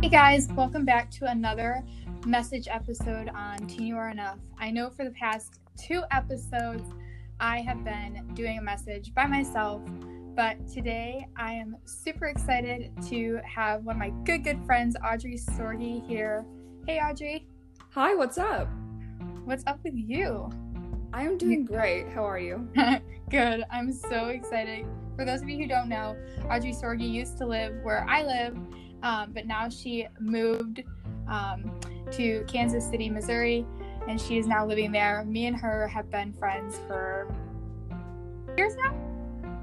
Hey guys, welcome back to another message episode on Teen You Are Enough. I know for the past two episodes I have been doing a message by myself, but today I am super excited to have one of my good, good friends, Audrey Sorgi, here. Hey Audrey. Hi, what's up? What's up with you? I am doing great. How are you? good. I'm so excited. For those of you who don't know, Audrey Sorgi used to live where I live um, but now she moved um, to Kansas City, Missouri, and she is now living there. Me and her have been friends for years now.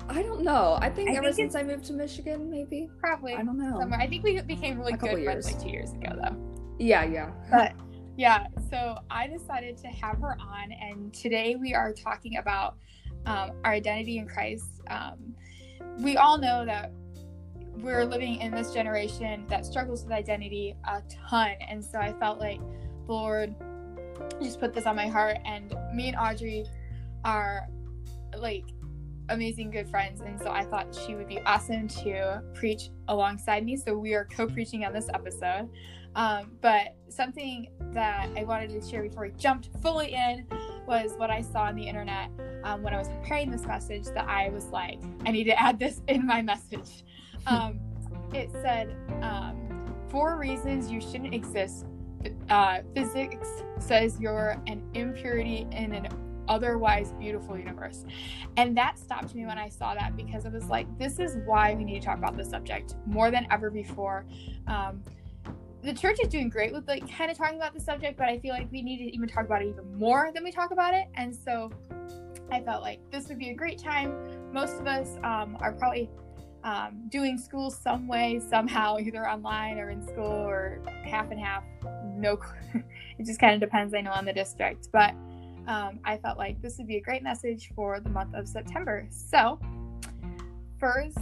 I don't know. I think I ever think since I moved to Michigan, maybe. Probably. I don't know. Somewhere. I think we became really good friends like two years ago, though. Yeah, yeah. But yeah, so I decided to have her on, and today we are talking about um, our identity in Christ. Um, we all know that we're living in this generation that struggles with identity a ton. And so I felt like the Lord just put this on my heart. And me and Audrey are like amazing good friends. And so I thought she would be awesome to preach alongside me. So we are co preaching on this episode. Um, but something that I wanted to share before we jumped fully in was what I saw on the internet um, when I was preparing this message that I was like, I need to add this in my message. Um, it said, um, four reasons you shouldn't exist. Uh, physics says you're an impurity in an otherwise beautiful universe. And that stopped me when I saw that because I was like, this is why we need to talk about this subject more than ever before. Um, the church is doing great with like kind of talking about the subject, but I feel like we need to even talk about it even more than we talk about it. And so I felt like this would be a great time. Most of us um, are probably um, doing school some way, somehow, either online or in school or half and half. No, it just kind of depends, I know, on the district. But um, I felt like this would be a great message for the month of September. So, first,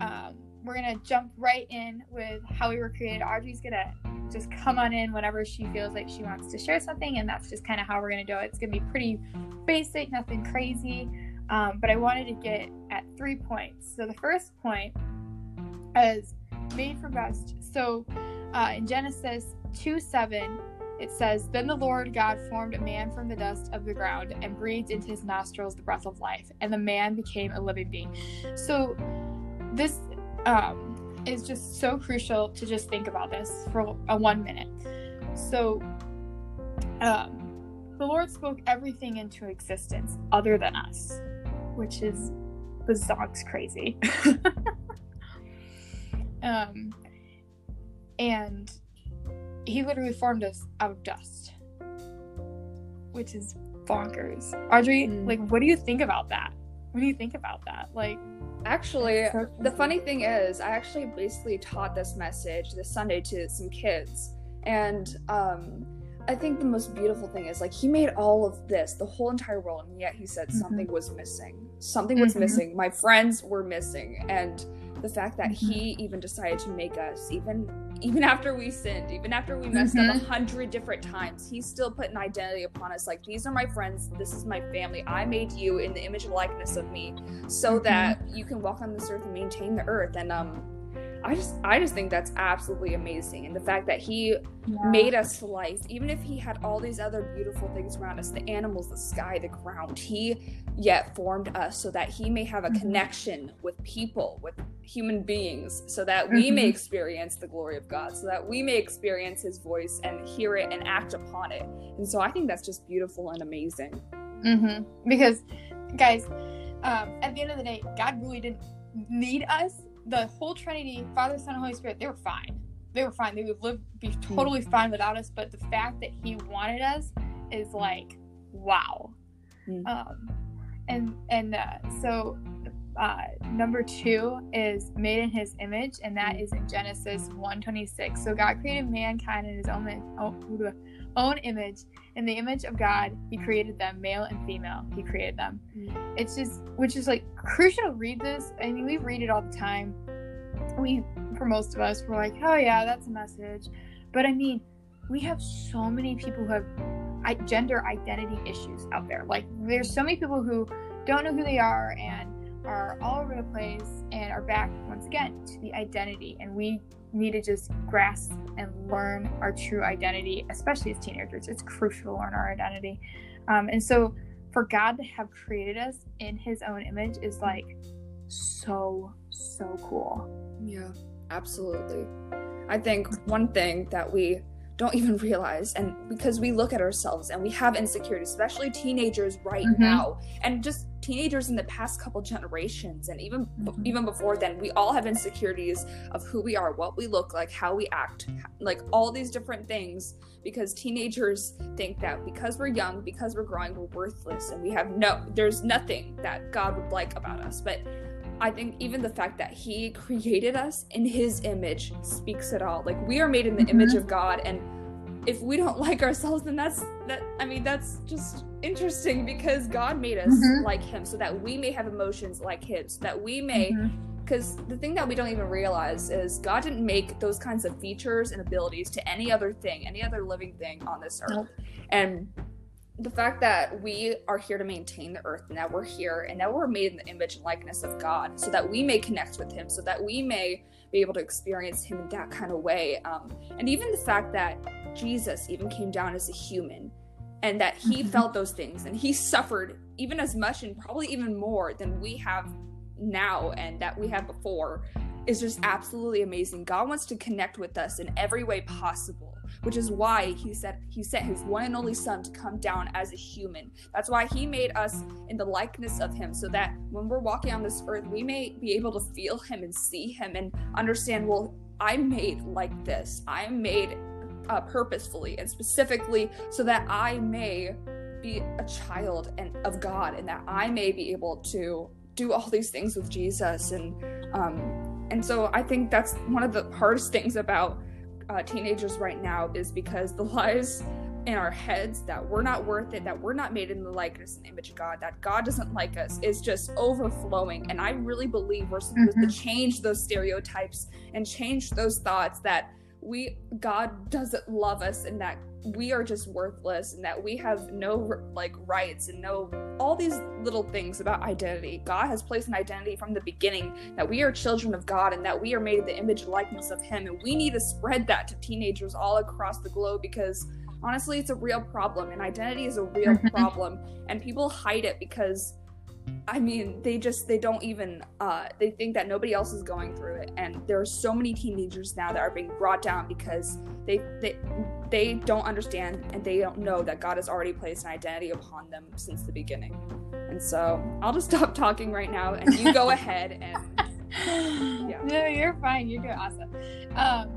um, we're to jump right in with how we were created. Audrey's to just come on in whenever she feels like she wants to share something, and that's just kind of how we're to do it. It's to be pretty basic, nothing crazy. Um, but I wanted to get at three points. So the first point is made for best. So uh, in Genesis 2 7, it says, Then the Lord God formed a man from the dust of the ground and breathed into his nostrils the breath of life, and the man became a living being. So this um, is just so crucial to just think about this for a one minute. So um, the Lord spoke everything into existence other than us which is bazonks crazy. um, and he literally formed us out of dust, which is bonkers. Audrey, mm. like, what do you think about that? What do you think about that? Like, actually, so the funny thing is, I actually basically taught this message this Sunday to some kids, and um, I think the most beautiful thing is like he made all of this, the whole entire world, and yet he said mm-hmm. something was missing. Something was mm-hmm. missing. My friends were missing, and the fact that mm-hmm. he even decided to make us, even even after we sinned, even after we messed up a mm-hmm. hundred different times, he still put an identity upon us. Like these are my friends. This is my family. I made you in the image and likeness of me, so mm-hmm. that you can walk on this earth and maintain the earth. And um, I just I just think that's absolutely amazing. And the fact that he yeah. made us life, even if he had all these other beautiful things around us, the animals, the sky, the ground, he yet formed us so that he may have a mm-hmm. connection with people, with human beings, so that we mm-hmm. may experience the glory of God, so that we may experience his voice and hear it and act upon it. And so I think that's just beautiful and amazing. Mm-hmm. Because guys, um, at the end of the day, God really didn't need us the whole Trinity, Father, Son, and Holy Spirit, they were fine. They were fine. They would live be totally mm. fine without us. But the fact that He wanted us is like, wow. Mm. Um, and and uh, so uh, number two is made in his image and that mm. is in genesis 126 so god created mankind in his own, own image. In the image of god he created them male and female he created them. Mm. it's just which is like crucial to read this. I mean we read it all the time. We for most of us we're like oh yeah that's a message. But i mean we have so many people who have gender identity issues out there. Like there's so many people who don't know who they are and are all over the place and are back once again to the identity. And we need to just grasp and learn our true identity, especially as teenagers. It's crucial to learn our identity. Um, and so for God to have created us in his own image is like so, so cool. Yeah, absolutely. I think one thing that we don't even realize and because we look at ourselves and we have insecurities especially teenagers right mm-hmm. now and just teenagers in the past couple generations and even mm-hmm. even before then we all have insecurities of who we are what we look like how we act like all these different things because teenagers think that because we're young because we're growing we're worthless and we have no there's nothing that god would like about us but I think even the fact that he created us in his image speaks it all. Like we are made in the mm-hmm. image of God and if we don't like ourselves then that's that I mean that's just interesting because God made us mm-hmm. like him so that we may have emotions like his, so that we may because mm-hmm. the thing that we don't even realize is God didn't make those kinds of features and abilities to any other thing, any other living thing on this earth. Nope. And the fact that we are here to maintain the earth and that we're here and that we're made in the image and likeness of God so that we may connect with Him, so that we may be able to experience Him in that kind of way. Um, and even the fact that Jesus even came down as a human and that He mm-hmm. felt those things and He suffered even as much and probably even more than we have now and that we have before is just absolutely amazing. God wants to connect with us in every way possible which is why he said he sent his one and only son to come down as a human. That's why he made us in the likeness of him, so that when we're walking on this earth, we may be able to feel him and see him and understand, well, I'm made like this. I'm made uh, purposefully and specifically so that I may be a child and of God and that I may be able to do all these things with Jesus and um and so I think that's one of the hardest things about uh, teenagers right now is because the lies in our heads that we're not worth it, that we're not made in the likeness and image of God, that God doesn't like us is just overflowing. And I really believe we're supposed mm-hmm. to change those stereotypes and change those thoughts that we God doesn't love us and that we are just worthless and that we have no like rights and no all these little things about identity. God has placed an identity from the beginning that we are children of God and that we are made in the image and likeness of him and we need to spread that to teenagers all across the globe because honestly it's a real problem and identity is a real problem and people hide it because I mean, they just they don't even uh, they think that nobody else is going through it, and there are so many teenagers now that are being brought down because they they they don't understand and they don't know that God has already placed an identity upon them since the beginning. And so I'll just stop talking right now, and you go ahead and yeah. No, you're fine. You're doing awesome. Um,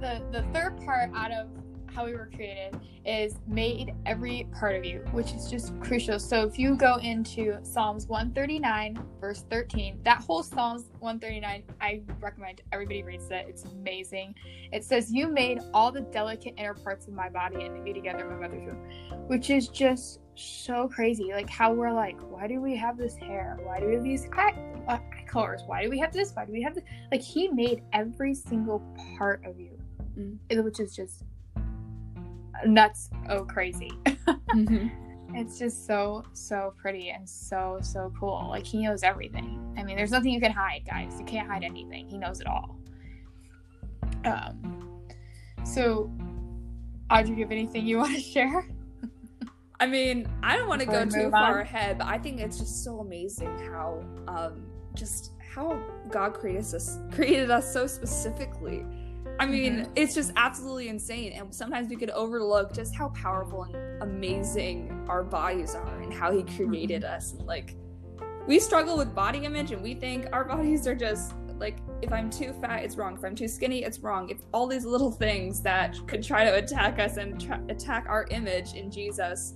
the the third part out of how we were created is made every part of you, which is just crucial. So if you go into Psalms 139, verse 13, that whole Psalms 139, I recommend everybody reads it. It's amazing. It says, You made all the delicate inner parts of my body and knit me together in my mother's womb, which is just so crazy. Like how we're like, why do we have this hair? Why do we have these eye, eye colors? Why do we have this? Why do we have this? Like he made every single part of you, mm-hmm. which is just nuts. Oh crazy. Mm-hmm. it's just so so pretty and so so cool. Like he knows everything. I mean there's nothing you can hide guys. You can't hide anything. He knows it all. Um so audrey do you have anything you want to share? I mean i don't want to go too far on. ahead but i think it's just so amazing how um just how god created us created us so specifically I mean, mm-hmm. it's just absolutely insane. And sometimes we could overlook just how powerful and amazing our bodies are and how he created mm-hmm. us. Like, we struggle with body image and we think our bodies are just like, if I'm too fat, it's wrong. If I'm too skinny, it's wrong. If all these little things that could try to attack us and tra- attack our image in Jesus,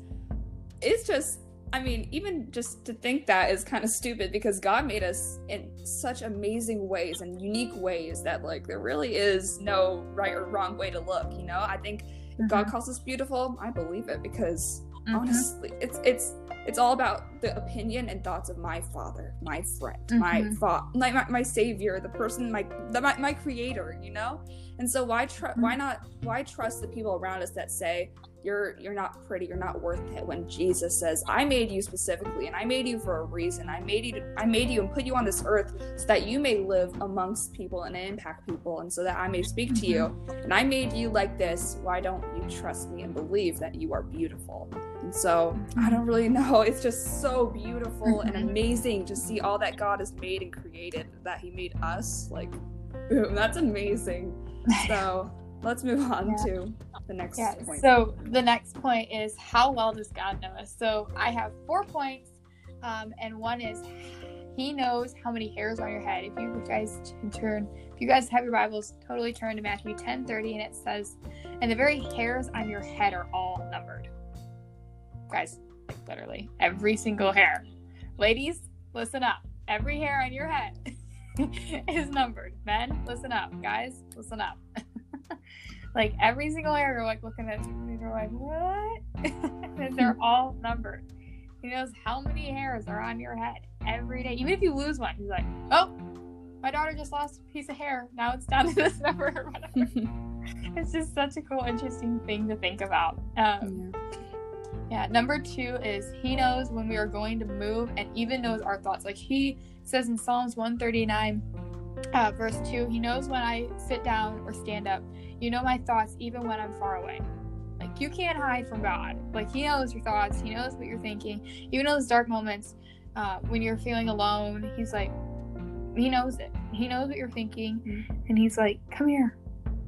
it's just I mean, even just to think that is kind of stupid because God made us in such amazing ways and unique ways that like there really is no right or wrong way to look, you know? I think mm-hmm. God calls us beautiful, I believe it because mm-hmm. honestly, it's it's it's all about the opinion and thoughts of my father, my friend, mm-hmm. my, fa- my, my my savior, the person, my the, my, my creator, you know. And so why tr- why not why trust the people around us that say you're you're not pretty, you're not worth it when Jesus says, "I made you specifically and I made you for a reason. I made you to, I made you and put you on this earth so that you may live amongst people and impact people and so that I may speak to you. Mm-hmm. And I made you like this. Why don't you trust me and believe that you are beautiful?" And so, I don't really know. It's just so beautiful and mm-hmm. amazing to see all that God has made and created that he made us. Like boom, that's amazing. So, let's move on yeah. to the next yeah. point. So the next point is how well does God know us? So I have four points, um, and one is He knows how many hairs on your head. If you guys turn, if you guys have your Bibles, totally turn to Matthew 10 30, and it says, "And the very hairs on your head are all numbered." Guys, like literally every single hair. Ladies, listen up. Every hair on your head is numbered. Men, listen up. Guys, listen up. like every single hair, you're like looking at and you're like, what? they're all numbered. He knows how many hairs are on your head every day. Even if you lose one, he's like, oh, my daughter just lost a piece of hair. Now it's down to this number it's just such a cool, interesting thing to think about. Um, yeah. Yeah. Number two is he knows when we are going to move and even knows our thoughts. Like he says in Psalms 139, uh, verse 2, he knows when I sit down or stand up. You know my thoughts even when I'm far away. Like you can't hide from God. Like He knows your thoughts. He knows what you're thinking. Even those dark moments uh, when you're feeling alone, He's like, He knows it. He knows what you're thinking, mm-hmm. and He's like, "Come here,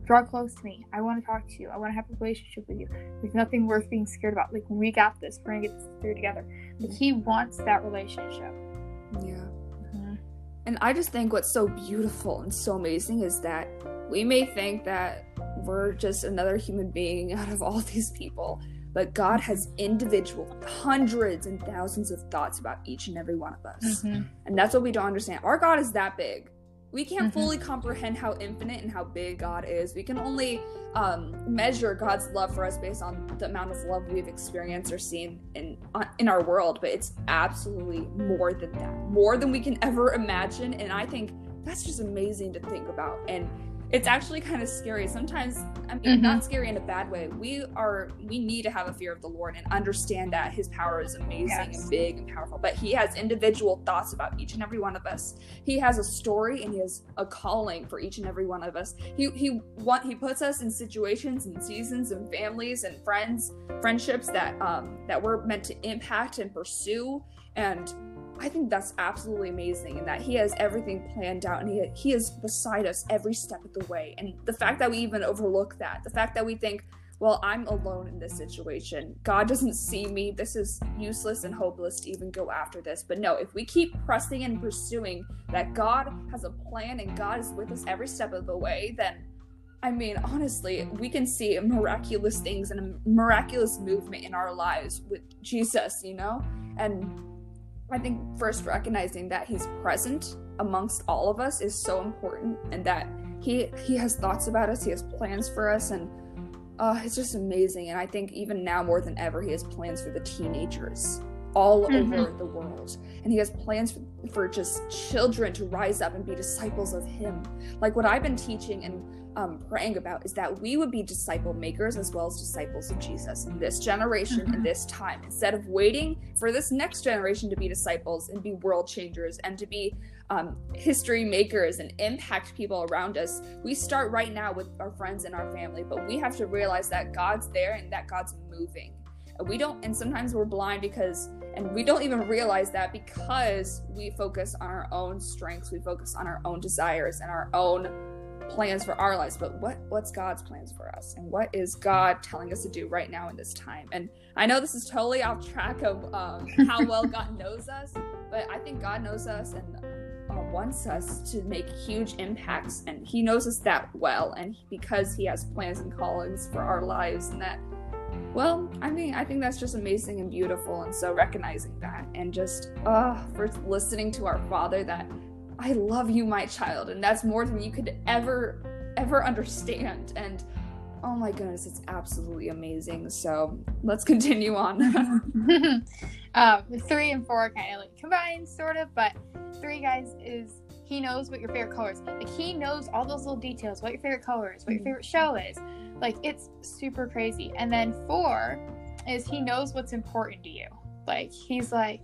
draw close to me. I want to talk to you. I want to have a relationship with you. There's nothing worth being scared about. Like we got this. We're gonna get this through together." Like He wants that relationship. Yeah. Mm-hmm. And I just think what's so beautiful and so amazing is that we may think that we're just another human being out of all these people. But God has individual hundreds and thousands of thoughts about each and every one of us. Mm-hmm. And that's what we don't understand. Our God is that big. We can't mm-hmm. fully comprehend how infinite and how big God is. We can only um, measure God's love for us based on the amount of love we've experienced or seen in in our world. But it's absolutely more than that, more than we can ever imagine. And I think that's just amazing to think about. And it's actually kind of scary sometimes i mean mm-hmm. not scary in a bad way we are we need to have a fear of the lord and understand that his power is amazing yes. and big and powerful but he has individual thoughts about each and every one of us he has a story and he has a calling for each and every one of us he he want he puts us in situations and seasons and families and friends friendships that um that we're meant to impact and pursue and I think that's absolutely amazing and that he has everything planned out and he, he is beside us every step of the way. And the fact that we even overlook that, the fact that we think, well, I'm alone in this situation. God doesn't see me. This is useless and hopeless to even go after this. But no, if we keep pressing and pursuing that God has a plan and God is with us every step of the way, then I mean, honestly, we can see miraculous things and a miraculous movement in our lives with Jesus, you know? And I think first recognizing that he's present amongst all of us is so important and that he he has thoughts about us, he has plans for us and uh, it's just amazing. And I think even now more than ever he has plans for the teenagers all mm-hmm. over the world. And he has plans for, for just children to rise up and be disciples of him. Like what I've been teaching and um, praying about is that we would be disciple makers as well as disciples of Jesus in this generation mm-hmm. in this time. Instead of waiting for this next generation to be disciples and be world changers and to be um, history makers and impact people around us, we start right now with our friends and our family. But we have to realize that God's there and that God's moving. And we don't, and sometimes we're blind because, and we don't even realize that because we focus on our own strengths, we focus on our own desires and our own plans for our lives but what what's god's plans for us? And what is god telling us to do right now in this time? And i know this is totally off track of um, how well god knows us but i think god knows us and uh, wants us to make huge impacts. And he knows us that well and because he has plans and callings for our lives and that well i mean i think that's just amazing and beautiful and so recognizing that. And just uh for listening to our father that I love you, my child, and that's more than you could ever, ever understand. And oh my goodness, it's absolutely amazing. So let's continue on. um, three and four kind of like combined, sort of, but three guys is he knows what your favorite color is. Like he knows all those little details, what your favorite color is, what your mm-hmm. favorite show is. Like it's super crazy. And then four is he knows what's important to you. Like he's like,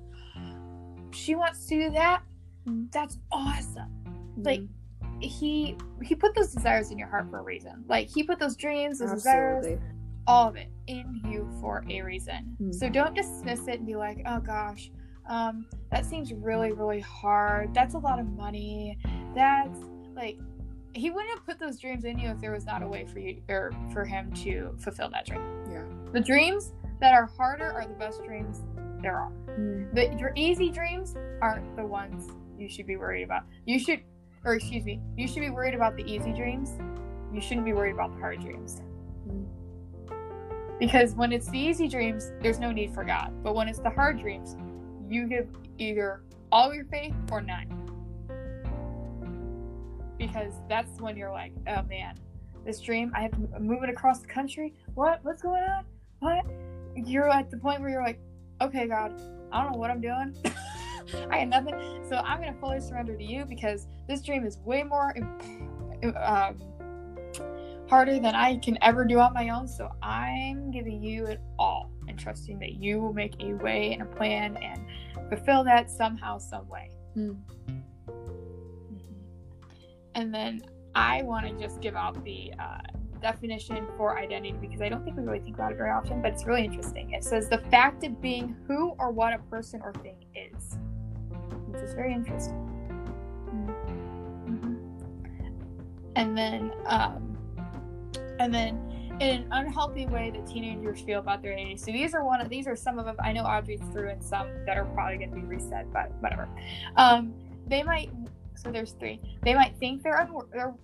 she wants to do that. That's awesome. Mm-hmm. Like he he put those desires in your heart for a reason. Like he put those dreams, those Absolutely. desires, all of it in you for a reason. Mm-hmm. So don't dismiss it and be like, oh gosh, um, that seems really, really hard. That's a lot of money. That's like he wouldn't have put those dreams in you if there was not a way for you or for him to fulfill that dream. Yeah. The dreams that are harder are the best dreams there are. Mm. The your easy dreams aren't the ones you should be worried about. You should or excuse me, you should be worried about the easy dreams. You shouldn't be worried about the hard dreams. Because when it's the easy dreams, there's no need for God. But when it's the hard dreams, you give either all your faith or none. Because that's when you're like, oh man, this dream, I have to move it across the country. What? What's going on? What? You're at the point where you're like, okay, God, I don't know what I'm doing. I got nothing. So I'm going to fully surrender to you because this dream is way more um, harder than I can ever do on my own. So I'm giving you it all and trusting that you will make a way and a plan and fulfill that somehow, some way. Mm. Mm-hmm. And then I want to just give out the uh, definition for identity because I don't think we really think about it very often, but it's really interesting. It says the fact of being who or what a person or thing is, which is very interesting. Mm-hmm. And then, um, and then in an unhealthy way that teenagers feel about their age. So these are one of these are some of them. I know Audrey threw in some that are probably going to be reset, but whatever. Um, they might. So there's three. They might think they're, they're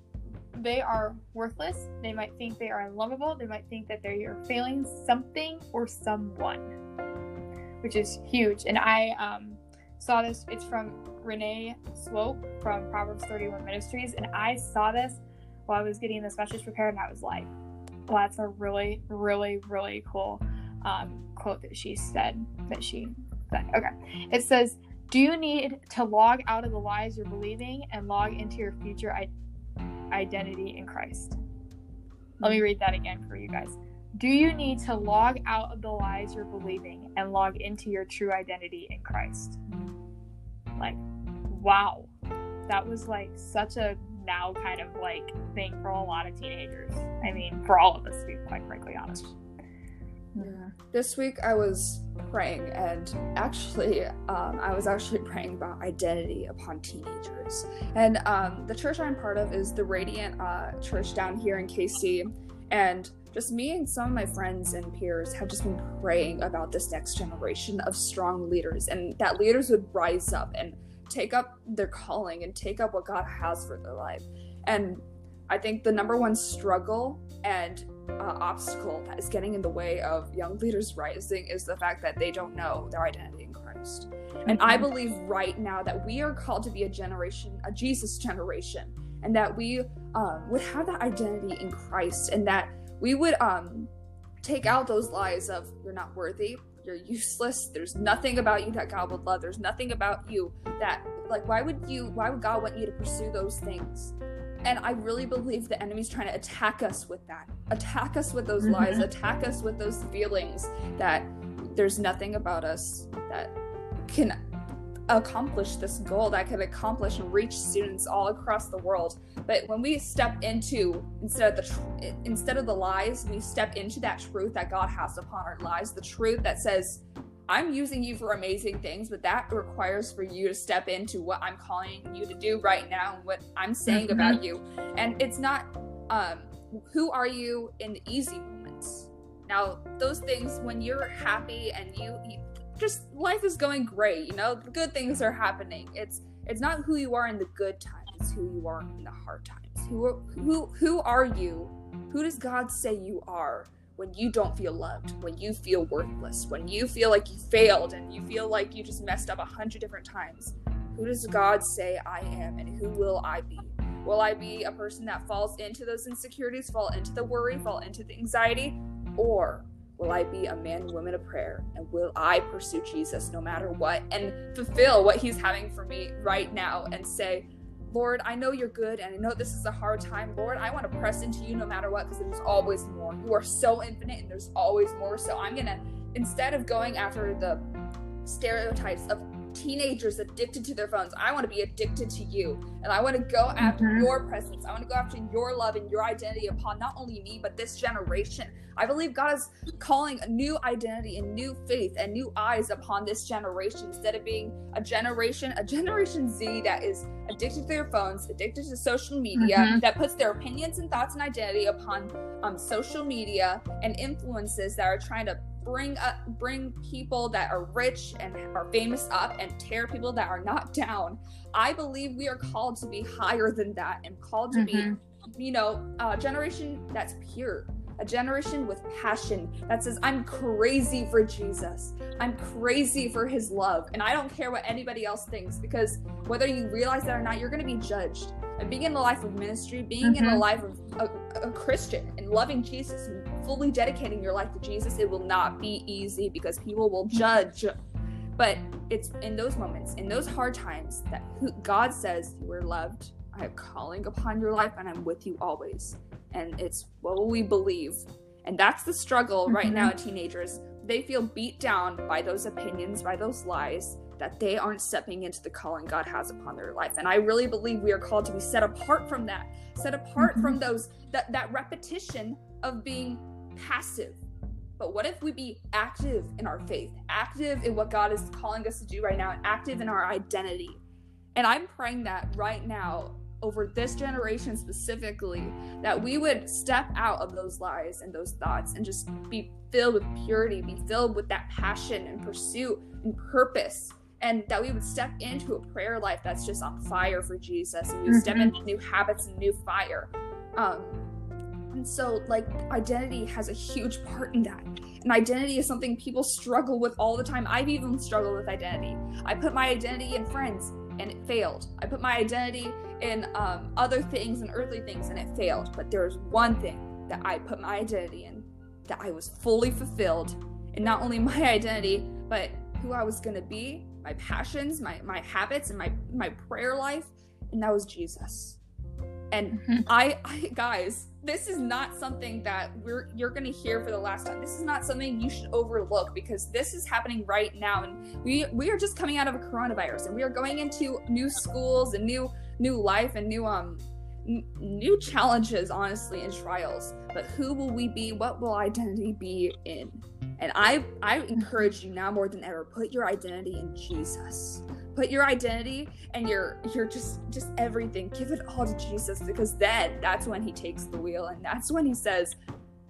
they are worthless. They might think they are unlovable. They might think that they are failing something or someone, which is huge. And I um, saw this. It's from Renee Swope from Proverbs 31 Ministries, and I saw this while I was getting this message prepared, and I was like, well, that's a really, really, really cool um, quote that she said that she said. Okay. It says, Do you need to log out of the lies you're believing and log into your future I- identity in Christ? Let me read that again for you guys. Do you need to log out of the lies you're believing and log into your true identity in Christ? Like, wow. That was like such a now kind of like thing for a lot of teenagers. I mean, for all of us, to be quite frankly honest. Yeah. This week I was praying, and actually, um, I was actually praying about identity upon teenagers. And um, the church I'm part of is the Radiant uh, Church down here in KC. And just me and some of my friends and peers have just been praying about this next generation of strong leaders, and that leaders would rise up and take up their calling and take up what God has for their life. And I think the number one struggle and uh, obstacle that is getting in the way of young leaders rising is the fact that they don't know their identity in Christ. And I mm-hmm. believe right now that we are called to be a generation, a Jesus generation, and that we um, would have that identity in Christ, and that we would um, take out those lies of you're not worthy, you're useless. There's nothing about you that God would love. There's nothing about you that like why would you why would God want you to pursue those things? And I really believe the enemy's trying to attack us with that. Attack us with those mm-hmm. lies, attack us with those feelings that there's nothing about us that can accomplish this goal that could accomplish and reach students all across the world. But when we step into instead of the tr- instead of the lies we step into that truth that god has upon our lives the truth that says i'm using you for amazing things but that requires for you to step into what i'm calling you to do right now and what i'm saying mm-hmm. about you. And it's not um who are you in the easy moments? Now those things when you're happy and you, you just life is going great, you know, good things are happening. It's it's not who you are in the good times, it's who you are in the hard times. Who who who are you? Who does God say you are when you don't feel loved, when you feel worthless, when you feel like you failed and you feel like you just messed up a hundred different times? Who does God say I am and who will I be? Will I be a person that falls into those insecurities, fall into the worry, fall into the anxiety? Or will I be a man and woman of prayer? And will I pursue Jesus no matter what and fulfill what he's having for me right now and say, Lord, I know you're good and I know this is a hard time. Lord, I want to press into you no matter what because there's always more. You are so infinite and there's always more. So I'm going to, instead of going after the stereotypes of teenagers addicted to their phones. I want to be addicted to you. And I want to go after mm-hmm. your presence. I want to go after your love and your identity upon not only me, but this generation. I believe God is calling a new identity and new faith and new eyes upon this generation instead of being a generation, a generation Z that is addicted to their phones, addicted to social media, mm-hmm. that puts their opinions and thoughts and identity upon um, social media and influences that are trying to bring up bring people that are rich and are famous up and tear people that are not down i believe we are called to be higher than that and called to mm-hmm. be you know a generation that's pure a generation with passion that says, I'm crazy for Jesus. I'm crazy for his love. And I don't care what anybody else thinks because whether you realize that or not, you're going to be judged. And being in the life of ministry, being mm-hmm. in the mm-hmm. life of a, a Christian and loving Jesus and fully dedicating your life to Jesus, it will not be easy because people will judge. But it's in those moments, in those hard times, that God says, You are loved. I am calling upon your life and I'm with you always and it's what will we believe. And that's the struggle right mm-hmm. now teenagers. They feel beat down by those opinions by those lies that they aren't stepping into the calling god has upon their life. And i really believe we are called to be set apart from that set apart mm-hmm. from those that that repetition of being passive. But what if we be active in our faith active in what god is calling us to do right now and active in our identity? And i'm praying that right now over this generation specifically that we would step out of those lies and those thoughts and just be filled with purity, be filled with that passion and pursuit and purpose. And that we would step into a prayer life that's just on fire for Jesus and we mm-hmm. step into new habits and new fire. Um, and so, like, identity has a huge part in that. And identity is something people struggle with all the time. I've even struggled with identity. I put my identity in friends and it failed. I put my identity in um, other things and earthly things and it failed. But there was one thing that I put my identity in that I was fully fulfilled in not only my identity, but who I was going to be, my passions, my, my habits, and my, my prayer life. And that was Jesus. And mm-hmm. I, I, guys, this is not something that we're you're gonna hear for the last time. This is not something you should overlook because this is happening right now, and we we are just coming out of a coronavirus, and we are going into new schools and new new life and new um new challenges, honestly, and trials. But who will we be? What will identity be in? And I I encourage you now more than ever, put your identity in Jesus put your identity and your your just just everything give it all to jesus because then that's when he takes the wheel and that's when he says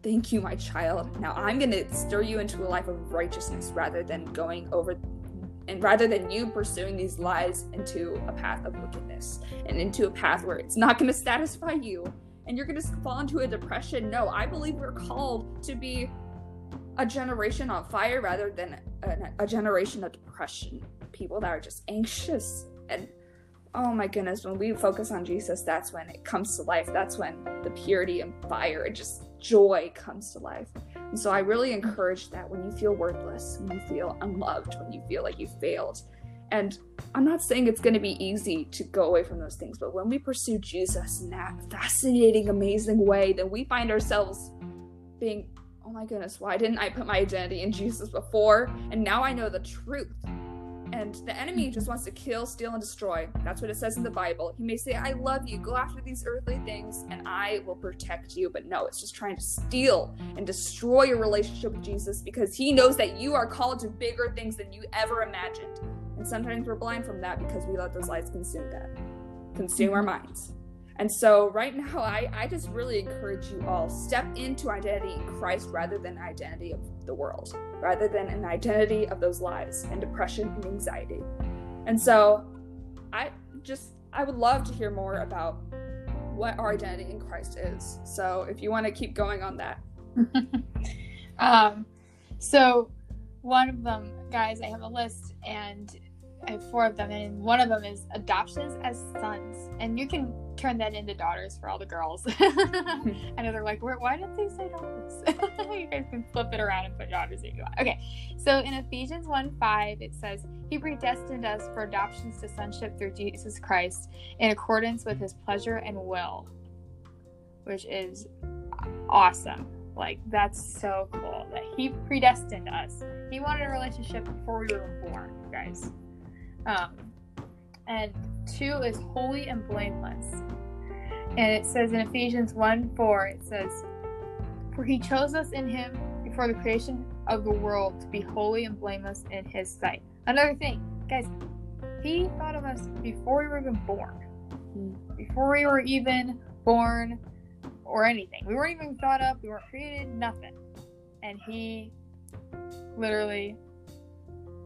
thank you my child now i'm going to stir you into a life of righteousness rather than going over and rather than you pursuing these lies into a path of wickedness and into a path where it's not going to satisfy you and you're going to fall into a depression no i believe we're called to be a generation on fire rather than a, a generation of depression. People that are just anxious and oh my goodness when we focus on jesus that's when it comes to life. That's when the purity and fire and just joy comes to life and so i really mm. encourage that when you feel worthless when you feel unloved when you feel like you failed. And i'm not saying it's going to be easy to go away from those things but when we pursue jesus in that fascinating amazing way then we find ourselves being oh my goodness why didn't i put my identity in jesus before? And now i know the truth and the enemy just mm-hmm. wants to kill, steal, and destroy. That's what it says in the Bible. He may say, I love you, go after these earthly things, and I will protect you. But no, it's just trying to steal and destroy your relationship with Jesus because he knows that you are called to bigger things than you ever imagined. And sometimes we're blind from that because we let those lies consume that, consume our mm-hmm. minds. And so right now, I, I just really encourage you all step into identity in Christ rather than identity of the world, rather than an identity of those lies and depression and anxiety. And so I just I would love to hear more about what our identity in Christ is. So if you want to keep going on that. um so one of them guys I have a list and I have four of them, and one of them is adoptions as sons, and you can turn that into daughters for all the girls. I know they're like, why didn't they say daughters? you guys can flip it around and put daughters if you want. Okay, so in Ephesians 1 5, it says, He predestined us for adoptions to sonship through Jesus Christ in accordance with His pleasure and will, which is awesome. Like, that's so cool that He predestined us. He wanted a relationship before we were born, guys. Um, and two is holy and blameless. And it says in Ephesians 1 4, it says, For he chose us in him before the creation of the world to be holy and blameless in his sight. Another thing, guys, he thought of us before we were even born. Before we were even born or anything. We weren't even thought up, we weren't created, nothing. And he literally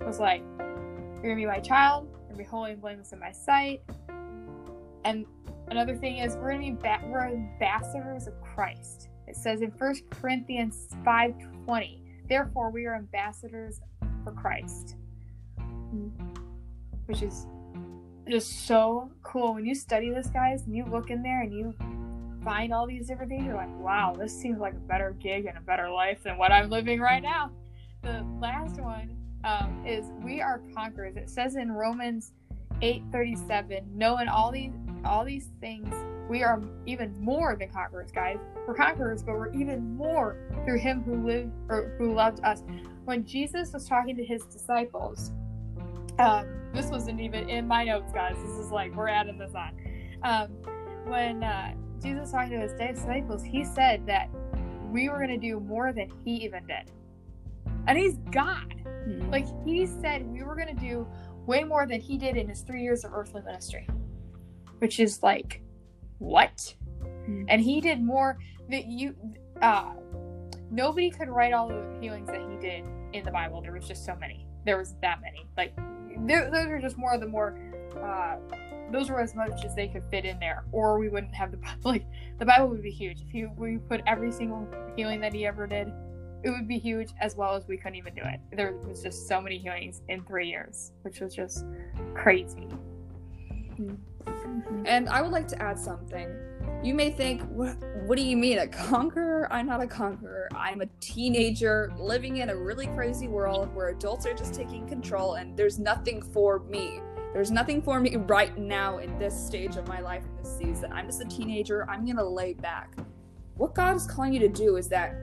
was like, You're gonna be my child, you're gonna be holy and blameless in my sight. And another thing is we're gonna be ba- we're ambassadors of Christ. It says in 1 Corinthians 5:20, therefore we are ambassadors for Christ. Hmm. Which is just so cool. When you study this, guys, and you look in there and you find all these different things, you're like, wow, this seems like a better gig and a better life than what I'm living right now. The last one um, is we are conquerors. It says in Romans 8:37, knowing all these all these things, we are even more than conquerors, guys. We're conquerors, but we're even more through Him who lived or who loved us. When Jesus was talking to His disciples, um, this wasn't even in my notes, guys. This is like we're adding this on. Um, when uh, Jesus was talking to His disciples, He said that we were going to do more than He even did, and He's God. Mm-hmm. Like He said, we were going to do way more than He did in His three years of earthly ministry which is like what mm-hmm. and he did more that you uh nobody could write all the healings that he did in the bible there was just so many there was that many like those are just more of the more uh those were as much as they could fit in there or we wouldn't have the Bible. like the bible would be huge if you we put every single healing that he ever did it would be huge as well as we couldn't even do it there was just so many healings in three years which was just crazy mm-hmm. And I would like to add something. You may think, what, what do you mean, a conqueror? I'm not a conqueror. I'm a teenager living in a really crazy world where adults are just taking control and there's nothing for me. There's nothing for me right now in this stage of my life in this season. I'm just a teenager. I'm going to lay back. What God is calling you to do is that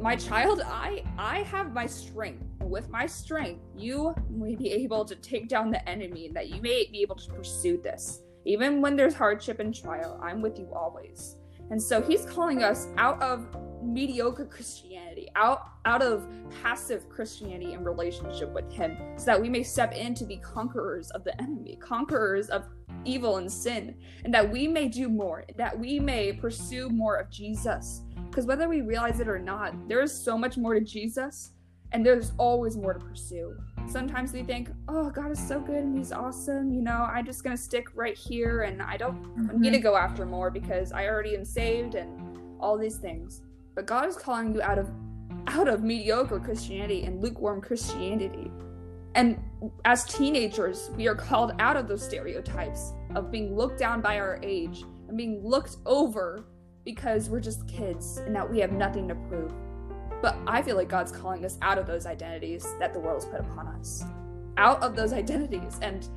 my child, I I have my strength. With my strength, you may be able to take down the enemy and that you may be able to pursue this. Even when there's hardship and trial, I'm with you always. And so he's calling us out of mediocre Christianity, out out of passive Christianity in relationship with him, so that we may step in to be conquerors of the enemy, conquerors of evil and sin, and that we may do more, that we may pursue more of Jesus. Because whether we realize it or not, there is so much more to Jesus, and there's always more to pursue sometimes we think, oh, God is so good and He's awesome. You know, I'm just going to stick right here and I don't mm-hmm. need to go after more because I already am saved and all these things. But God is calling you out of out of mediocre Christianity and lukewarm Christianity. And as teenagers, we are called out of those stereotypes of being looked down by our age and being looked over because we're just kids and that we have nothing to prove. But I feel like God's calling us out of those identities that the world has put upon us. Out of those identities. And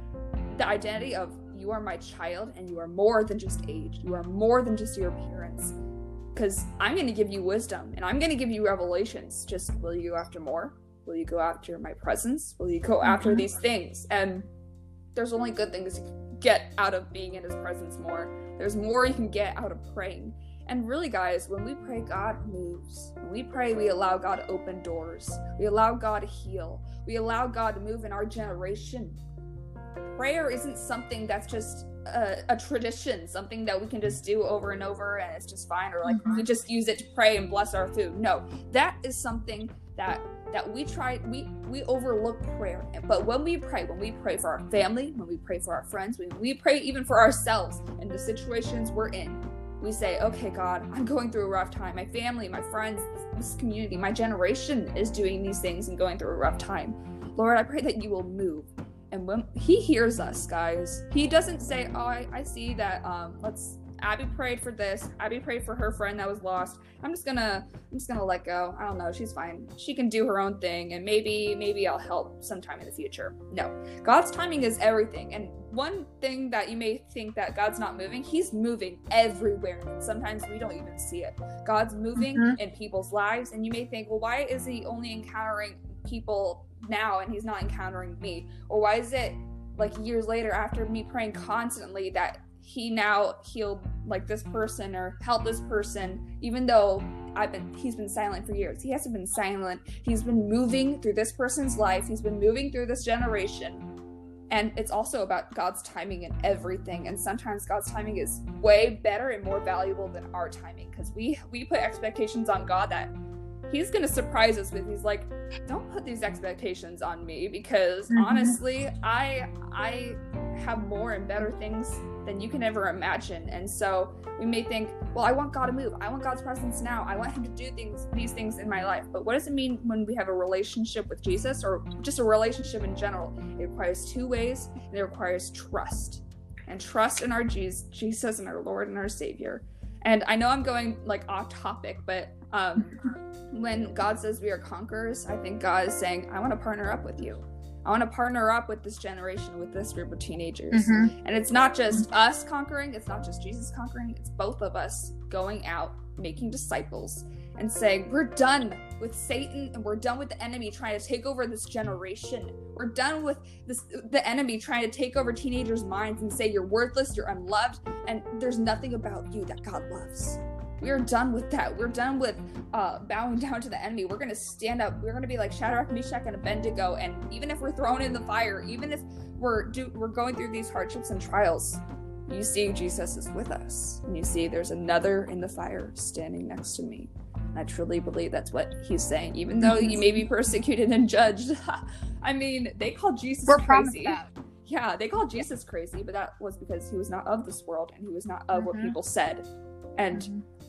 the identity of you are my child and you are more than just age. You are more than just your appearance. Because I'm going to give you wisdom and I'm going to give you revelations. Just will you after more? Will you go after my presence? Will you go after mm-hmm. these things? And there's only good things you can get out of being in his presence more. There's more you can get out of praying. And really, guys, when we pray, God moves. When we pray, we allow God to open doors. We allow God to heal. We allow God to move in our generation. Prayer isn't something that's just a, a tradition, something that we can just do over and over and it's just fine, or like mm-hmm. we just use it to pray and bless our food. No, that is something that that we try we we overlook prayer but when we pray when we pray for our family when we pray for our friends when we pray even for ourselves and the situations we're in we say, okay, God, I'm going through a rough time. My family, my friends, this community, my generation is doing these things and going through a rough time. Lord, I pray that you will move And when he hears us, guys, he doesn't say, "Oh, I, I see that. Um, let's Abby prayed for this. Abby prayed for her friend that was lost. I'm just gonna I'm just gonna let go. I don't know. She's fine. She can do her own thing and maybe maybe I'll help sometime in the future. No. God's timing is everything. And one thing that you may think that God's not moving, he's moving everywhere. And sometimes we don't even see it. God's moving mm-hmm. in people's lives and you may think, "Well, why is he only encountering people now and he's not encountering me?" Or why is it like years later after me praying constantly that he now healed like this person or helped this person even though I've been he's been silent for years. He hasn't been silent. He's been moving through this person's life. He's been moving through this generation. And it's also about God's timing and everything. And sometimes God's timing is way better and more valuable than our timing because we we put expectations on God that he's going to surprise us with he's like don't put these expectations on me because mm-hmm. honestly i i have more and better things than you can ever imagine. And so we may think well i want god to move. I want god's presence now. I want him to do things these things in my life. But what does it mean when we have a relationship with jesus or just a relationship in general? It requires two ways and it requires trust. And trust in our jesus and our lord and our savior. And i know i'm going like off topic but um when God says we are conquerors, I think God is saying, I want to partner up with you. I want to partner up with this generation, with this group of teenagers. Mm-hmm. And it's not just us conquering, it's not just Jesus conquering, it's both of us going out, making disciples, and saying, We're done with Satan and we're done with the enemy trying to take over this generation. We're done with this the enemy trying to take over teenagers' minds and say you're worthless, you're unloved, and there's nothing about you that God loves. We are done with that. We're done with uh, bowing down to the enemy. We're gonna stand up. We're gonna be like Shadrach, Meshach, and Abednego. And even if we're thrown in the fire, even if we're do we're going through these hardships and trials, you see Jesus is with us, and you see there's another in the fire standing next to me. And I truly believe that's what he's saying, even though you may be persecuted and judged. I mean, they call Jesus we're crazy. Yeah, they call Jesus crazy, but that was because he was not of this world and he was not of mm-hmm. what people said. And mm-hmm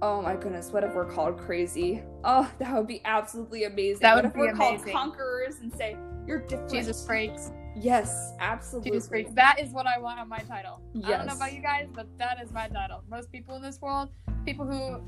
Oh my goodness, what if we're called crazy? Oh, that would be absolutely amazing. That would what if we're amazing. called conquerors and say, You're different. Jesus freaks. Yes, absolutely. Jesus freaks. That is what I want on my title. Yes. I don't know about you guys, but that is my title. Most people in this world, people who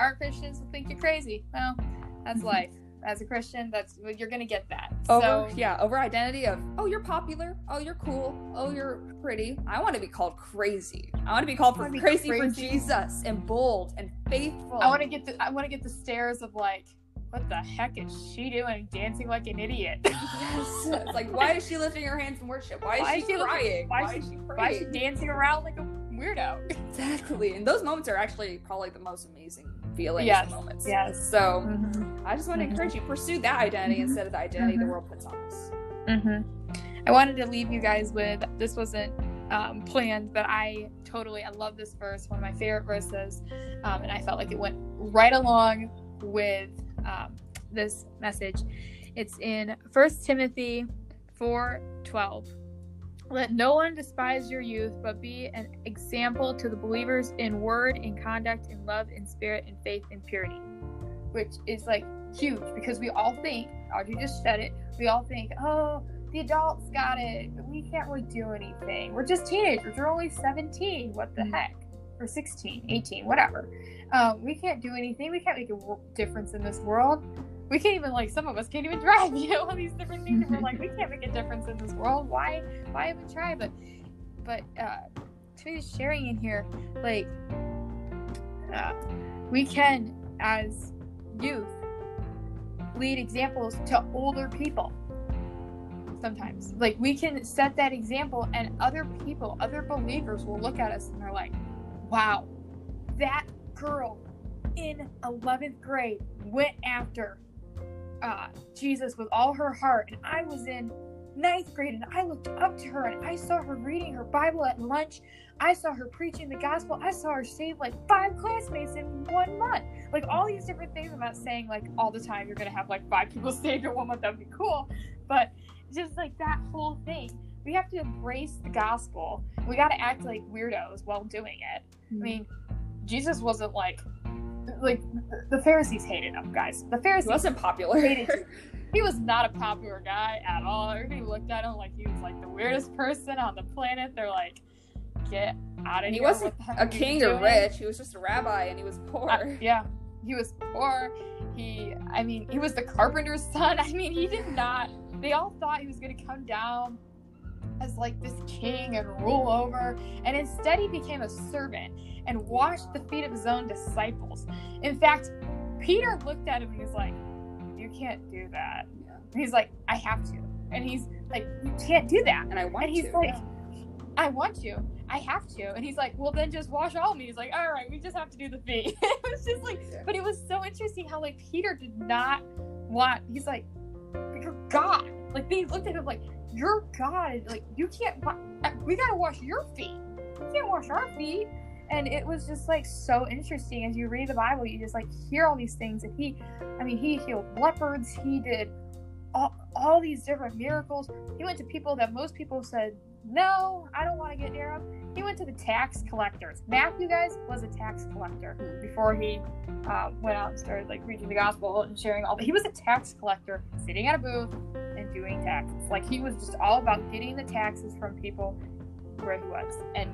aren't Christians, will think you're crazy. Well, that's life as a Christian, that's you're gonna get that. Over, so, yeah, over identity of oh you're popular, oh you're cool, oh you're pretty. I want to be called crazy. I want to be called for crazy, crazy, for Jesus and bold and faithful. I want to get the I want to get the stares of like. What the heck is she doing dancing like an idiot? yes. It's like, why is she lifting her hands in worship? Why is, why she, is she crying? Why, why, is she, why is she dancing around like a weirdo? Exactly. And those moments are actually probably the most amazing feelings yes. moments. Yes. So mm-hmm. I just want to mm-hmm. encourage you pursue that identity mm-hmm. instead of the identity the mm-hmm. world puts on us. Mm-hmm. I wanted to leave you guys with this wasn't um, planned, but I totally I love this verse, one of my favorite verses, um, and I felt like it went right along with um, this message. It's in First Timothy four twelve. Let no one despise your youth, but be an example to the believers in word, in conduct, in love, in spirit, in faith, in purity. Which is like huge because we all think, Audrey just said it, we all think, oh, the adults got it, we can't really do anything. We're just teenagers. We're only 17. What the mm-hmm. heck? Or 16, 18, whatever. Um, we can't do anything. We can't make a difference in this world we can't even like some of us can't even drive you know all these different things and we're like we can't make a difference in this world why why even try but but uh to sharing in here like uh, we can as youth lead examples to older people sometimes like we can set that example and other people other believers will look at us and they're like wow that girl in 11th grade went after uh, Jesus with all her heart, and I was in ninth grade and I looked up to her and I saw her reading her Bible at lunch. I saw her preaching the gospel. I saw her save like five classmates in one month. Like all these different things. I'm not saying like all the time you're gonna have like five people saved in one month. That'd be cool, but just like that whole thing. We have to embrace the gospel. We got to act like weirdos while doing it. I mm-hmm. mean, Jesus wasn't like like the Pharisees hated him, guys. The Pharisees he wasn't popular. he was not a popular guy at all. Everybody looked at him like he was like the weirdest person on the planet. They're like, get out of And here. he wasn't what the heck a king or rich. He was just a rabbi, and he was poor. Uh, yeah, he was poor. He, I mean, he was the carpenter's son. I mean, he did not. They all thought he was going to come down as like this king and rule over, and instead he became a servant and washed the feet of his own disciples. In fact, Peter looked at him and he was like, "You can't do that." And he's like, "I have to," and he's like, "You can't do that." And I want And he's to. like, I want to. I have to. And he's like, well, then just wash all of me. He's like, all right, we just have to do the feet. it was just like, Yeah. but it was so interesting how like Peter did not want. He's like, you're God. Like they looked at him like, you're God. Like you can't. uh, We gotta wash your feet. You can't wash our feet. And it was just like so interesting as you read the Bible. You just like hear all these things. And he, I mean, he healed leopards. He did all, all these different miracles. He went to people that most people said, no, I don't want to get near him. He went to the tax collectors. Matthew, guys, was a tax collector before he uh, went out and started like preaching the gospel and sharing all. He was a tax collector, sitting at a booth and doing taxes. Like he was just all about getting the taxes from people where he was. And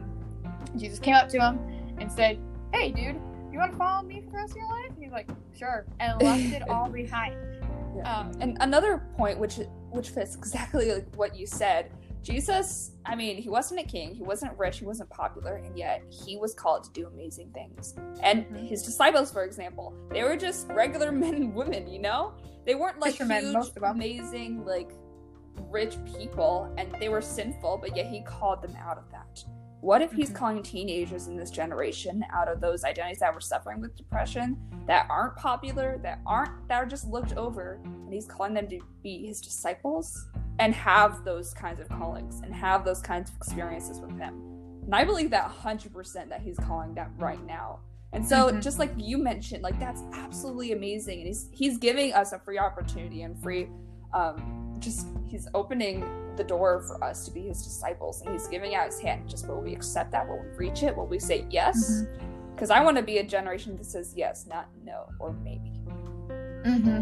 Jesus came up to him and said, "Hey, dude, you want to follow me for the rest of your life?" And he's like, "Sure," and left it all behind. Yeah. Um, And another point, which which fits exactly like what you said, Jesus. I mean, he wasn't a king. He wasn't rich. He wasn't popular, and yet he was called to do amazing things. And Mhm. his disciples, for example, they were just regular men and women. You know, they weren't like Fishermen, huge, most of them. amazing, like rich people, and they were sinful. But yet he called them out of that. What if he's Mhm. calling teenagers in this generation out of those identities that were suffering with depression, that aren't popular, that aren't that are just looked over, and he's calling them to be his disciples and have those kinds of callings and have those kinds of experiences with him. And I believe that 100% that he's calling that right now. And so Mhm. just like you mentioned, like that's absolutely amazing. And he's he's giving us a free opportunity and free um just he's opening the door for us to be his disciples. And he's giving out his hand. Just will we accept that? Will we reach it? Will we say yes? Because i want to be a generation that says yes not no or maybe. Hmm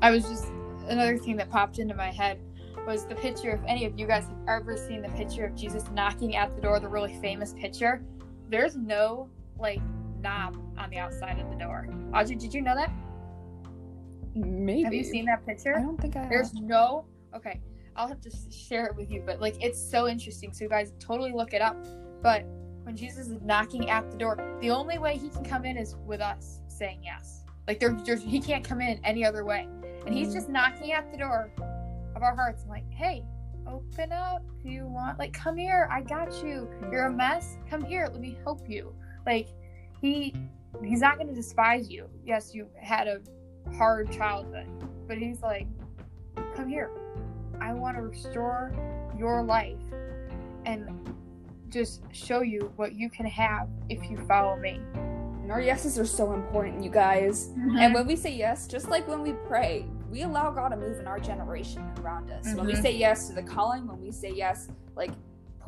I was just another thing that popped into my head was the picture. If any of you guys have ever seen the picture of Jesus knocking at the door, the really famous picture, there's no like knob on the outside of the door. Audrey, did you know that? maybe Have you seen that picture? i don't think i There's no. Okay, I'll have to share it with you, but like it's so interesting. So you guys totally look it up. But when Jesus is knocking at the door, the only way he can come in is with us saying yes. Like there, there's he can't come in any other way, and he's just knocking at the door of our hearts. I'm like, hey, open up. Do you want like come here? I got you. You're a mess. Come here. Let me help you. Like he, he's not going to despise you. Yes, you had a hard childhood, but he's like, come here. I want to restore your life and just show you what you can have if you follow me. and our yeses are so important you guys And mm-hmm. when we say yes, just like when we pray, we allow God to move in our generation around us. When we Mhm. say yes to the calling, when we say yes, like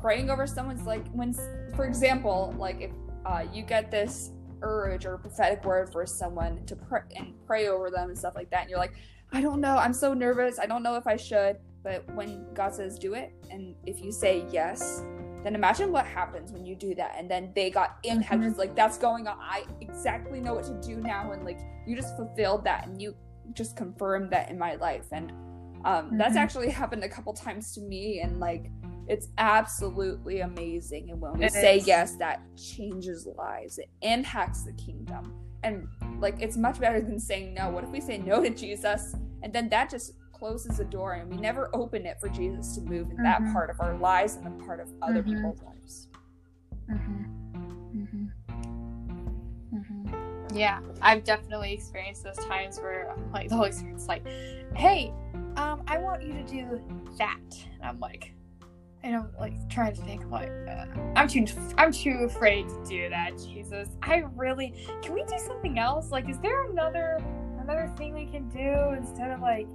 praying over someone's like when, for example, like if uh, you get this urge or prophetic word for someone to pray and pray over them and stuff like that, and you're like, I don't know, I'm so nervous, I don't know if I should. But when God says do it, and if you say yes, then imagine what happens when you do that and then they got impacted Mhm. like that's going on i exactly know what to do now and like you just fulfilled that and you just confirmed that in my life and um that's Mhm. actually happened a couple times to me and like it's absolutely amazing and when we It say is. yes that changes lives it impacts the kingdom and like it's much better than saying no what if we say no to jesus and then that just closes the door and we never open it for jesus to move in that Mhm. part of our lives and the part of other Mhm. people's lives Yeah, I've definitely experienced those times where like the Holy Spirit's like, "Hey, um, I want you to do that," and I'm like, and I'm like trying to think, like, uh, I'm too, I'm too afraid to do that. Jesus, I really, can we do something else? Like, is there another, another thing we can do instead of like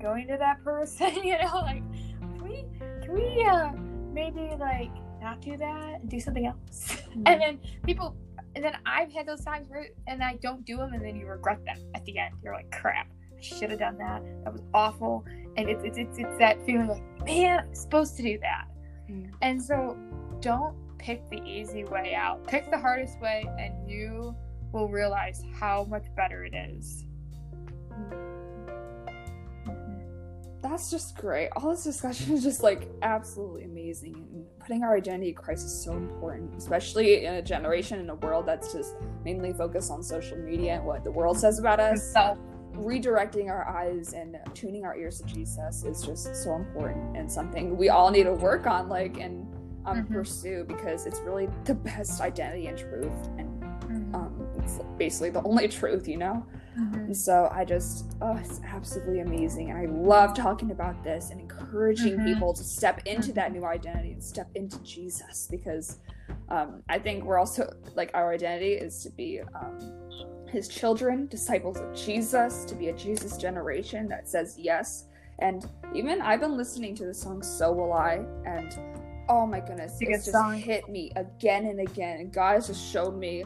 going to that person? you know, like, can we, can we, uh, maybe like not do that and do something else? and then people and then I've had those times where and I don't do them and then you regret them at the end. You're like, crap, I should have done that. That was awful. And it's it's it's, it's that feeling like, man, I'm supposed to do that. Mm. And so don't pick the easy way out. Pick the hardest way and you will realize how much better it is. That's just great. All this discussion is just like absolutely amazing. And putting our identity crisis is so important, especially in a generation in a world that's just mainly focused on social media and what the world says about us. So, redirecting our eyes and tuning our ears to Jesus is just so important and something we all need to work on, like and um, mm-hmm. pursue because it's really the best identity and truth, and mm-hmm. um, it's basically the only truth, you know. Mm-hmm. So I just, oh, it's absolutely amazing. And I love talking about this and encouraging mm-hmm. people to step into that new identity and step into Jesus because um, I think we're also, like, our identity is to be um, his children, disciples of Jesus, to be a Jesus generation that says yes. And even I've been listening to the song So Will I, and oh my goodness, it just song. hit me again and again. And God has just showed me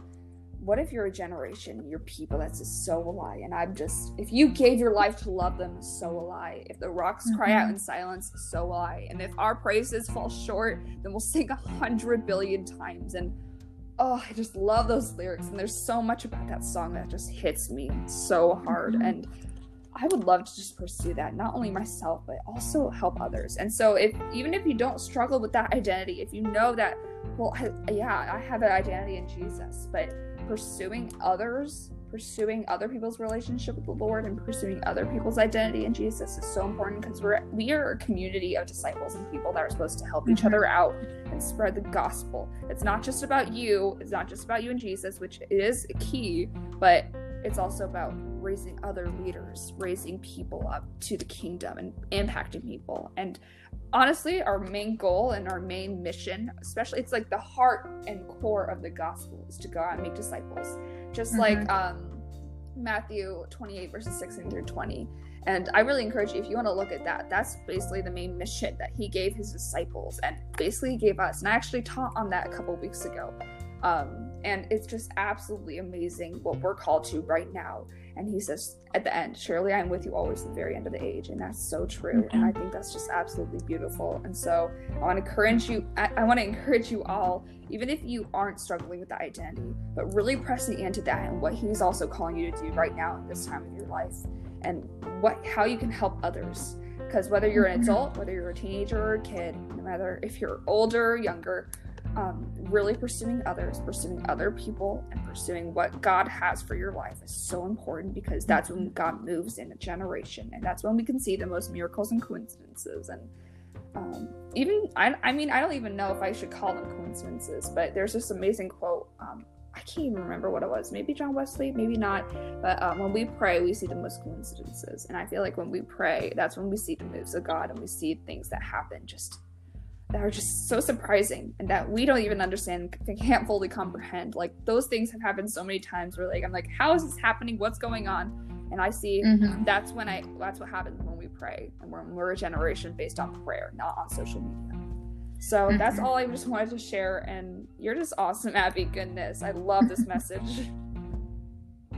what if you're a generation, you're people that's just so will I? And I'm just, if you gave your life to love them, so will I. If the rocks mm-hmm. cry out mm-hmm. in silence, so will I. And if our praises fall short, then we'll sing a hundred billion times. And oh, I just love those lyrics. And there's so much about that song that just hits me so hard. Mm-hmm. And I would love to just pursue that, not only myself, but also help others. And so, if even if you don't struggle with that identity, if you know that, well, I, yeah, I have an identity in Jesus, but pursuing others, pursuing other people's relationship with the Lord, and pursuing other people's identity in Jesus is so important because we're we are a community of disciples and people that are supposed to help mm-hmm. each other out and spread the gospel. It's not just about you. It's not just about you and Jesus, which is key, but it's also about raising other leaders, raising people up to the kingdom and impacting people. And honestly, our main goal and our main mission, especially it's like the heart and core of the gospel is to go out and make disciples. Just mm-hmm. like um, Matthew 28, verses 16 through 20. And I really encourage you, if you want to look at that, that's basically the main mission that he gave his disciples and basically gave us. And I actually taught on that a couple weeks ago. Um, and it's just absolutely amazing what we're called to right now. And he says at the end, Surely I'm with you always to the very end of the age. And that's so true. Mm-hmm. And I think that's just absolutely beautiful. And so I want to encourage you, I, I want to encourage you all, even if you aren't struggling with the identity, but really pressing into that and what he's also calling you to do right now in this time of your life and what how you can help others. Because whether you're an mm-hmm. adult, whether you're a teenager or a kid, no matter if you're older or younger, um, really pursuing others, pursuing other people, and pursuing what God has for your life is so important because that's when God moves in a generation, and that's when we can see the most miracles and coincidences. And um, even I, I mean, I don't even know if I should call them coincidences, but there's this amazing quote. Um, I can't even remember what it was. Maybe John Wesley, maybe not. But um, when we pray, we see the most coincidences, and I feel like when we pray, that's when we see the moves of God, and we see things that happen just that are just so surprising and that we don't even understand can't fully comprehend like those things have happened so many times where like i'm like how is this happening what's going on and i see mm-hmm. that's when i that's what happens when we pray and we're, we're a generation based on prayer not on social media so mm-hmm. that's all i just wanted to share and you're just awesome abby goodness i love this message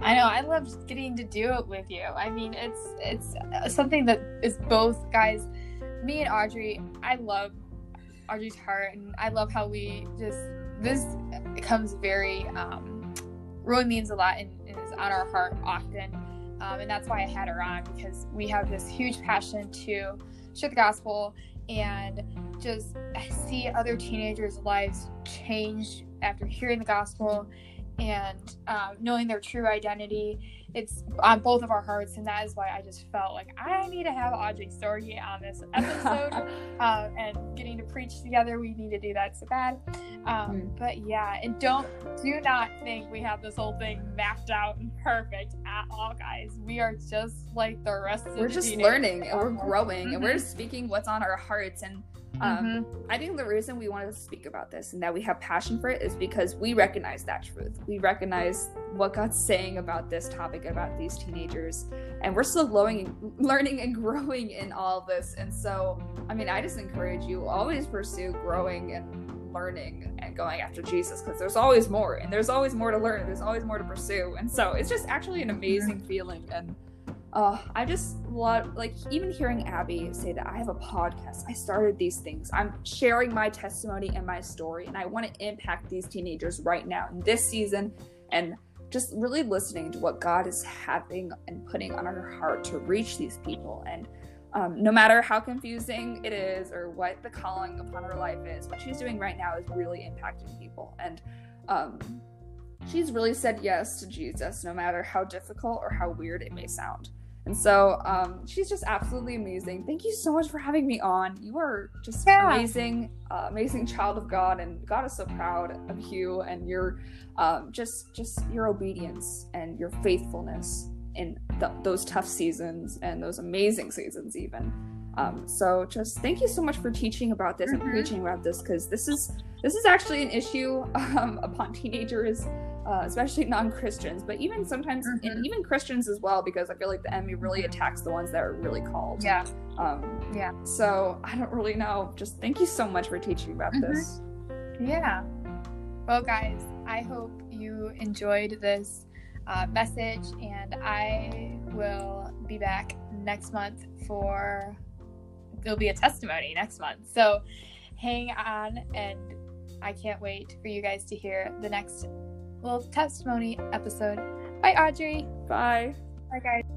I know. I love getting to do it with you. I mean, it's it's something that is both guys. Me and Audrey. I love Audrey's heart, and I love how we just this comes very um, really means a lot and, and is on our heart often, um, and that's why I had her on because we have this huge passion to share the gospel and just see other teenagers' lives change after hearing the gospel and um, knowing their true identity it's on both of our hearts, and that is why I just felt like I need to have Audrey Sorgi on this episode. uh, and getting to preach together, we need to do that so bad. Um, mm. But yeah, and don't do not think we have this whole thing mapped out and perfect at all, guys. We are just like the rest of the we're just learning and we're growing mm-hmm. and we're just speaking what's on our hearts and um, mm-hmm. I think the reason we wanted to speak about this and that we have passion for it is because we recognize that truth. We recognize what God's saying about this topic, about these teenagers, and we're still learning, learning and growing in all this. And so, I mean, I just encourage you always pursue growing and learning and going after Jesus because there's always more, and there's always more to learn. There's always more to pursue, and so it's just actually an amazing feeling and uh, I just love, like, even hearing Abby say that I have a podcast, I started these things. I'm sharing my testimony and my story, and I want to impact these teenagers right now in this season, and just really listening to what God is having and putting on her heart to reach these people. And um, no matter how confusing it is or what the calling upon her life is, what she's doing right now is really impacting people. And um, she's really said yes to Jesus, no matter how difficult or how weird it may sound. And so um, she's just absolutely amazing. Thank you so much for having me on. You are just yeah. amazing, uh, amazing child of God, and God is so proud of you and your um, just just your obedience and your faithfulness in th- those tough seasons and those amazing seasons even. Um, so just thank you so much for teaching about this mm-hmm. and preaching about this because this is this is actually an issue um, upon teenagers uh, especially non-Christians, but even sometimes, mm-hmm. and even Christians as well, because I feel like the enemy really attacks the ones that are really called. Yeah. Um, yeah. So I don't really know. Just thank you so much for teaching about mm-hmm. this. Yeah. Well, guys, I hope you enjoyed this uh, message, and I will be back next month for. There'll be a testimony next month. So hang on, and I can't wait for you guys to hear the next testimony episode. Bye, Audrey. Bye. Bye, guys.